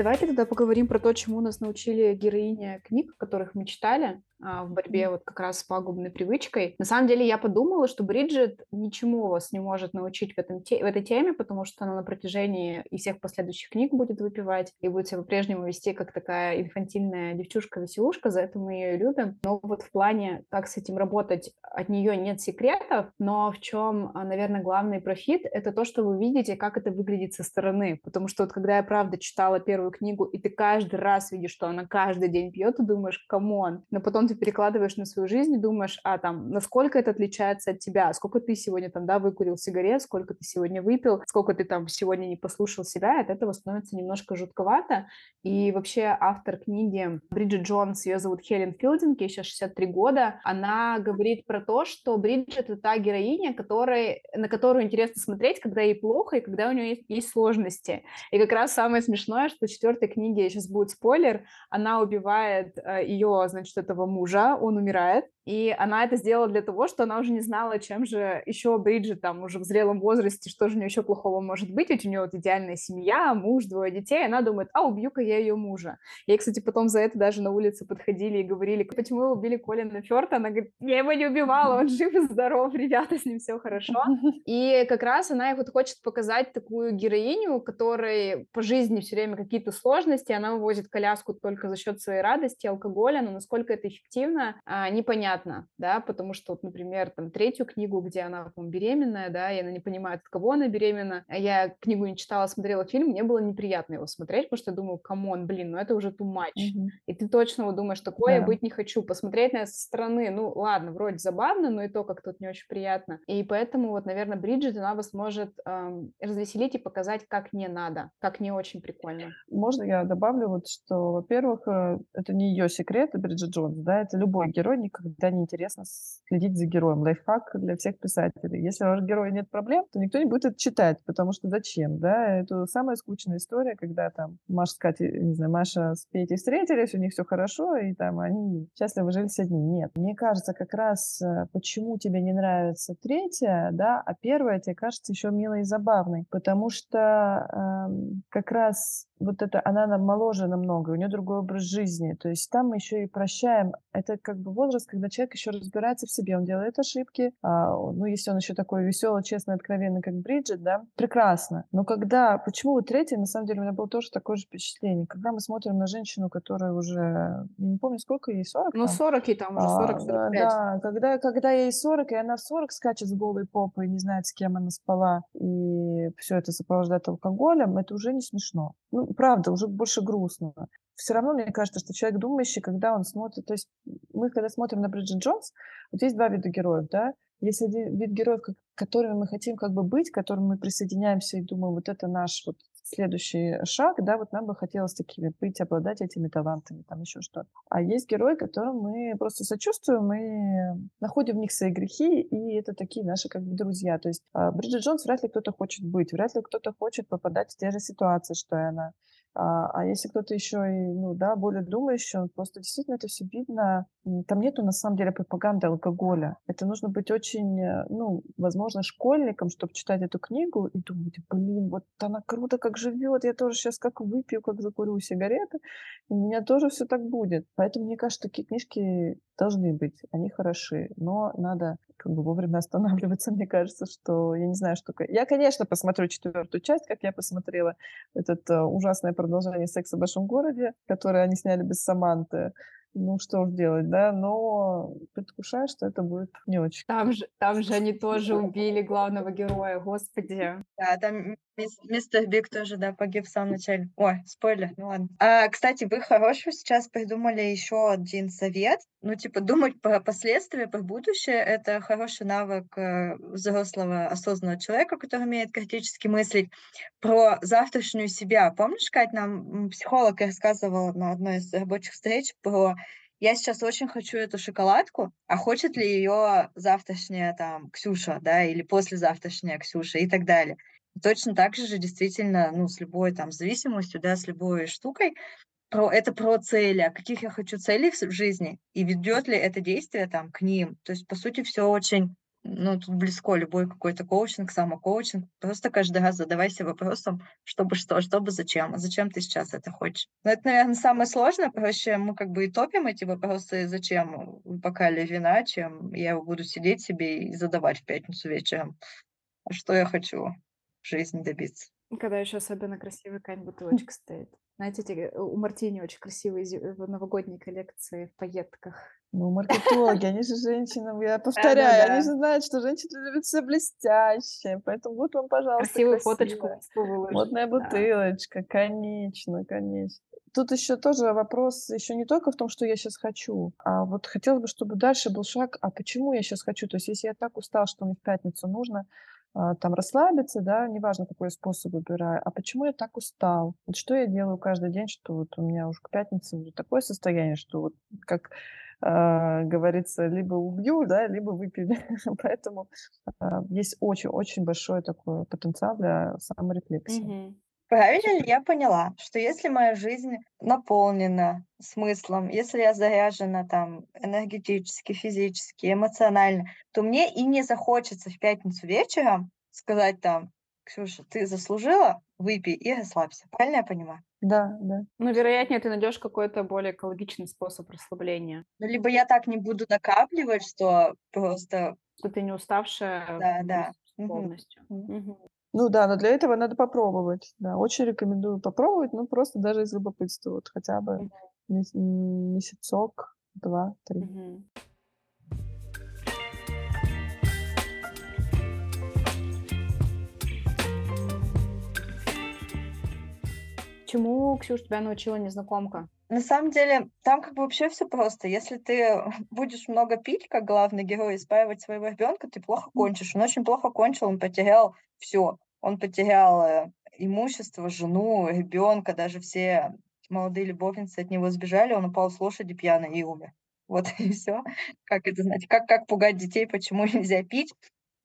Давайте тогда поговорим про то, чему нас научили героини книг, которых мы читали в борьбе вот как раз с пагубной привычкой. На самом деле я подумала, что Бриджит ничему вас не может научить в, этом в этой теме, потому что она на протяжении и всех последующих книг будет выпивать и будет себя по-прежнему вести как такая инфантильная девчушка-веселушка, за это мы ее любим. Но вот в плане, как с этим работать, от нее нет секретов, но в чем, а, наверное, главный профит, это то, что вы видите, как это выглядит со стороны. Потому что вот когда я правда читала первую книгу, и ты каждый раз видишь, что она каждый день пьет, ты думаешь, come on. Но потом ты перекладываешь на свою жизнь и думаешь, а там, насколько это отличается от тебя, сколько ты сегодня там, да, выкурил сигарет, сколько ты сегодня выпил, сколько ты там сегодня не послушал себя, от этого становится немножко жутковато. И вообще автор книги Бриджит Джонс, ее зовут Хелен Филдинг, ей сейчас 63 года, она говорит про то, что Бриджит это та героиня, которой, на которую интересно смотреть, когда ей плохо и когда у нее есть, есть сложности. И как раз самое смешное, что в четвертой книге, сейчас будет спойлер, она убивает э, ее, значит, этого мужа, он умирает, и она это сделала для того, что она уже не знала, чем же еще Бриджит там уже в зрелом возрасте, что же у нее еще плохого может быть, ведь у нее вот идеальная семья, муж, двое детей, она думает, а убью-ка я ее мужа. И, кстати, потом за это даже на улице подходили и говорили, почему вы убили Колина Фёрта? Она говорит, я его не убивала, он жив и здоров, ребята, с ним все хорошо. И как раз она вот хочет показать такую героиню, которой по жизни все время какие-то сложности, она вывозит коляску только за счет своей радости, алкоголя, но насколько это эффективно, а, непонятно, да, потому что, вот, например, там третью книгу, где она, по беременная, да, и она не понимает, от кого она беременна, а я книгу не читала, смотрела фильм, мне было неприятно его смотреть, потому что я думаю, come on, блин, ну это уже too much. Мгм. И ты точно вот думаешь, такое я Да. быть не хочу. Посмотреть на это со стороны, ну ладно, вроде забавно, но и то как тут не очень приятно. И поэтому вот, наверное, Бриджит, она вас может эм, развеселить и показать, как не надо, как не очень прикольно. Можно я добавлю, вот, что, во-первых, э, это не ее секрет, Бриджит Джонс, да, это любой герой, никогда не интересно следить за героем. Лайфхак для всех писателей. Если у вашего героя нет проблем, то никто не будет это читать, потому что зачем, да? Это самая скучная история, когда там Маша с Катей, не знаю, Маша с Петей встретились, у них все хорошо, и там они счастливо жили все дни. Нет, мне кажется, как раз э, почему тебе не нравится третья, да, а первая тебе кажется еще милой и забавной, потому что эм, как раз вот это, она нам моложе намного, у нее другой образ жизни, то есть там мы еще и прощаем. Это как бы возраст, когда человек еще разбирается в себе, он делает ошибки, а, ну, если он еще такой веселый, честный, откровенный, как Бриджит, да, прекрасно. Но когда, почему вот третья, на самом деле, у меня было тоже такое же впечатление, когда мы смотрим на женщину, которая уже, не помню, сколько ей, 40 Ну, там? 40 и там уже А, 40-45. да, когда, когда ей 40, и она в 40 скачет с голой попой, не знает, с кем она спала, и все это сопровождает алкоголем, это уже не смешно. Ну, правда, уже больше грустно. Все равно мне кажется, что человек думающий, когда он смотрит, то есть мы когда смотрим на Бриджит Джонс, вот есть два вида героев, да, есть один вид героев, которыми мы хотим как бы быть, к которым мы присоединяемся и думаем, вот это наш вот следующий шаг, да, вот нам бы хотелось такими быть, обладать этими талантами, там еще что-то. А есть герои, которым мы просто сочувствуем, мы находим в них свои грехи, и это такие наши как бы друзья. То есть а, Бриджит Джонс вряд ли кто-то хочет быть, вряд ли кто-то хочет попадать в те же ситуации, что и она. А, а если кто-то еще и, ну, да, более думающий, он просто действительно это все видно. Там нету, на самом деле, пропаганды алкоголя. Это нужно быть очень, э, ну, возможно, школьником, чтобы читать эту книгу и думать, блин, вот она круто как живет, я тоже сейчас как выпью, как закурю сигареты, и у меня тоже все так будет. Поэтому, мне кажется, такие книжки должны быть, они хороши, но надо как бы вовремя останавливаться, мне кажется, что я не знаю, что... Я, конечно, посмотрю четвертую часть, как я посмотрела этот uh, ужасное продолжение «Секса в большом городе», которое они сняли без Саманты ну что ж делать, да, но предвкушаю, что это будет не очень. Там же, там же они тоже убили главного героя, господи. Да, там мистер Биг тоже, да, погиб в самом начале. Ой, спойлер, ну ладно. А, кстати, вы хорошо сейчас придумали еще один совет. Ну, типа, думать про последствия, про будущее — это хороший навык э, взрослого осознанного человека, который умеет критически мыслить про завтрашнюю себя. Помнишь, Кать, нам психолог рассказывал на одной из рабочих встреч про я сейчас очень хочу эту шоколадку, а хочет ли ее завтрашняя там Ксюша, да, или послезавтрашняя Ксюша и так далее. Точно так же действительно, ну, с любой там зависимостью, да, с любой штукой, про, это про цели, а каких я хочу целей в жизни, и ведет ли это действие там к ним. То есть, по сути, все очень, ну, тут близко любой какой-то коучинг, самокоучинг. Просто каждый раз задавайся вопросом, чтобы что, чтобы зачем, а зачем ты сейчас это хочешь. Но это, наверное, самое сложное, проще мы как бы и топим эти вопросы, зачем в бокале вина, чем я буду сидеть себе и задавать в пятницу вечером, а что я хочу жизни добиться. Когда еще особенно красивый какая бутылочка стоит. Знаете, эти, у Мартини очень красивые в новогодней коллекции в пайетках. Ну, маркетологи, они же женщины, я повторяю, они же знают, что женщины любят все блестящее, поэтому вот вам, пожалуйста, Красивую фоточку Модная бутылочка, конечно, конечно. Тут еще тоже вопрос еще не только в том, что я сейчас хочу, а вот хотелось бы, чтобы дальше был шаг, а почему я сейчас хочу? То есть если я так устал, что мне в пятницу нужно там расслабиться, да, неважно, какой способ выбираю, а почему я так устал? Вот что я делаю каждый день, что вот у меня уже к пятнице уже такое состояние, что вот как э, говорится, либо убью, да, либо выпили. Поэтому э, есть очень-очень большой такой потенциал для саморефлексии. Mm-hmm. Правильно ли я поняла, что если моя жизнь наполнена смыслом, если я заряжена там энергетически, физически, эмоционально, то мне и не захочется в пятницу вечером сказать там, Ксюша, ты заслужила, выпей и расслабься. Правильно я понимаю? Да, да. Ну, вероятнее, ты найдешь какой-то более экологичный способ расслабления. Ну, либо я так не буду накапливать, что просто... Что ты не уставшая да, да. полностью. Угу. Угу. Ну да, но для этого надо попробовать. Да, очень рекомендую попробовать, ну просто даже из любопытства, вот хотя бы месяцок, два, три. Мгм. Чему, Ксюш, тебя научила незнакомка? На самом деле, там как бы вообще все просто. Если ты будешь много пить, как главный герой, и спаивать своего ребенка, ты плохо кончишь. Он очень плохо кончил, он потерял все. Он потерял э, имущество, жену, ребенка, даже все молодые любовницы от него сбежали, он упал с лошади пьяный и умер. Вот и все. Как это знать? Как, как пугать детей, почему нельзя пить?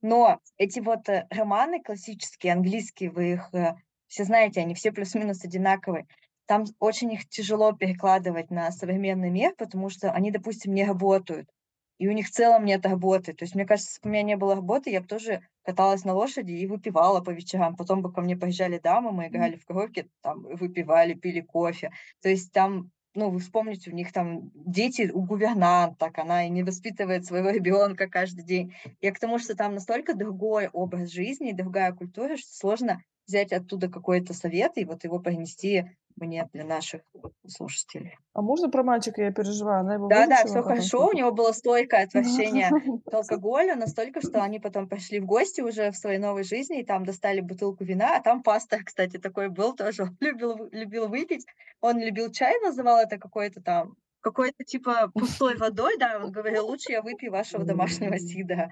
Но эти вот э, романы классические, английские, вы их э, все знаете, они все плюс-минус одинаковые там очень их тяжело перекладывать на современный мир, потому что они, допустим, не работают. И у них в целом нет работы. То есть, мне кажется, если бы у меня не было работы, я бы тоже каталась на лошади и выпивала по вечерам. Потом бы ко мне приезжали дамы, мы играли в коробке, там, выпивали, пили кофе. То есть там ну, вы вспомните, у них там дети у гувернанток, она и не воспитывает своего ребенка каждый день. Я к тому, что там настолько другой образ жизни, другая культура, что сложно взять оттуда какой-то совет и вот его принести мне для наших слушателей. А можно про мальчика я переживаю? Она его Да-да, вылечила все хорошо. У него было стойкое отвращение к алкоголю, настолько, что они потом пошли в гости уже в своей новой жизни, и там достали бутылку вина, а там пастор, кстати, такой был тоже, он любил, любил выпить. Он любил чай, называл это какой-то там, какой-то типа пустой водой, да, он говорил, лучше я выпью вашего домашнего сида.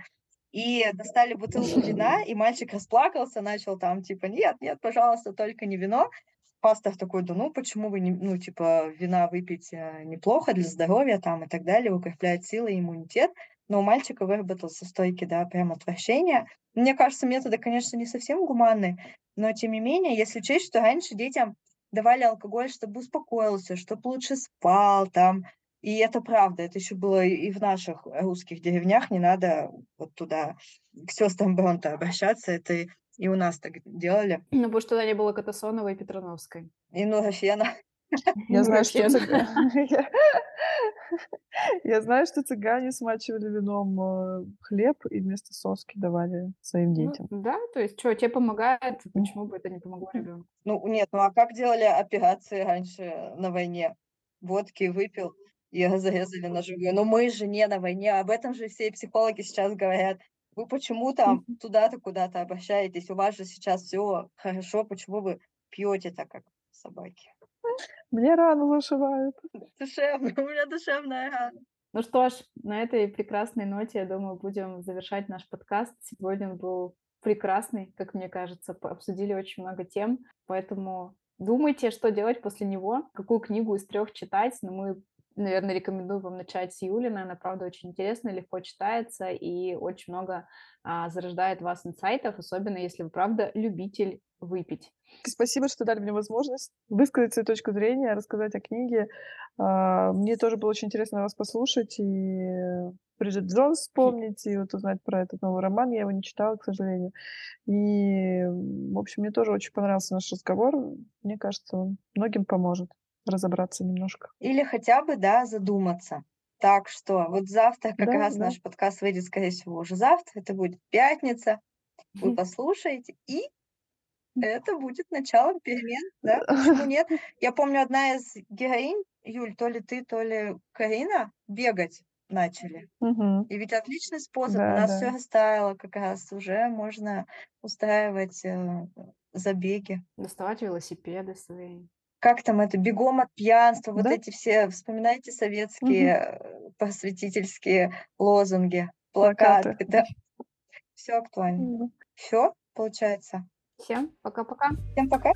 И достали бутылку вина, и мальчик расплакался, начал там типа, нет, нет, пожалуйста, только не вино. Пастор такой, да ну почему вы не, ну типа вина выпить э, неплохо для здоровья там и так далее, укрепляет силы и иммунитет. Но у мальчика выработался стойкий, да, прям отвращение. Мне кажется, методы, конечно, не совсем гуманные, но тем не менее, если учесть, что раньше детям давали алкоголь, чтобы успокоился, чтобы лучше спал там, и это правда, это еще было и в наших русских деревнях, не надо вот туда к сестрам Бронте обращаться, это и у нас так делали. Ну, потому что тогда не было Катасоновой и Петрановской. И Нурофена. Я знаю, что я знаю, что цыгане смачивали вином, э, хлеб и вместо соски давали своим Ну, детям. да, то есть что, тебе помогает, почему бы это не помогло ребенку? Ну, нет, ну а как делали операции раньше на войне? Водки выпил и зарезали на живую. Но мы же не на войне, об этом же все психологи сейчас говорят. Вы почему там туда-то куда-то обращаетесь? У вас же сейчас все хорошо, почему вы пьете так, как собаки? Мне рану зашивают. Душевно, у меня душевная рана. Ну что ж, на этой прекрасной ноте, я думаю, будем завершать наш подкаст. Сегодня он был прекрасный, как мне кажется. Обсудили очень много тем, поэтому думайте, что делать после него, какую книгу из трех читать. Но мы, наверное, рекомендую вам начать с Юлины. Она, правда, очень интересная, легко читается и очень много а, зарождает вас инсайтов, особенно если вы, правда, любитель выпить. Спасибо, что дали мне возможность высказать свою точку зрения, рассказать о книге. А, Мне тоже было очень интересно вас послушать и Бриджит Джонс вспомнить, и вот узнать про этот новый роман. Я его не читала, к сожалению. И, в общем, мне тоже очень понравился наш разговор. Мне кажется, он многим поможет разобраться немножко. Или хотя бы, да, задуматься. Так что вот завтра как Да, раз да. наш подкаст выйдет, скорее всего, уже завтра. Это будет пятница. Вы послушаете, и это будет началом перемен, да? Почему нет? Я помню, одна из героинь, Юль, то ли ты, то ли Карина, бегать начали. И ведь отличный способ. У нас да. все растаяло как раз. Уже можно устраивать э, забеги. Доставать велосипеды свои. Как там это? Бегом от пьянства. Вот Да. эти все, вспоминайте советские э, просветительские лозунги, плакаты. Плакаты. Да, все актуально. Мгм. Все, получается. Всем пока-пока. Всем пока.